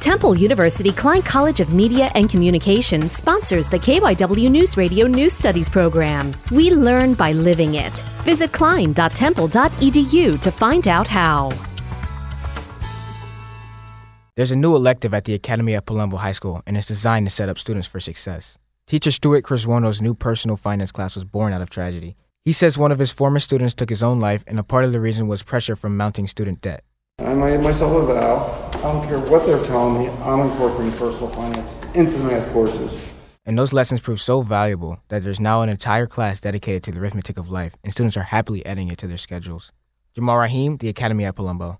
Temple University Klein College of Media and Communication sponsors the KYW News Radio News Studies program. We learn by living it. Visit klein.temple.edu to find out how. There's a new elective at the Academy at Palumbo High School, and it's designed to set up students for success. Teacher Stuart Criswano's new personal finance class was born out of tragedy. He says one of his former students took his own life, and a part of the reason was pressure from mounting student debt. I made myself a vow. I don't care what they're telling me, I'm incorporating personal finance into the math courses. And those lessons proved so valuable that there's now an entire class dedicated to the arithmetic of life, and students are happily adding it to their schedules. Jamal Rahim, The Academy at Palumbo.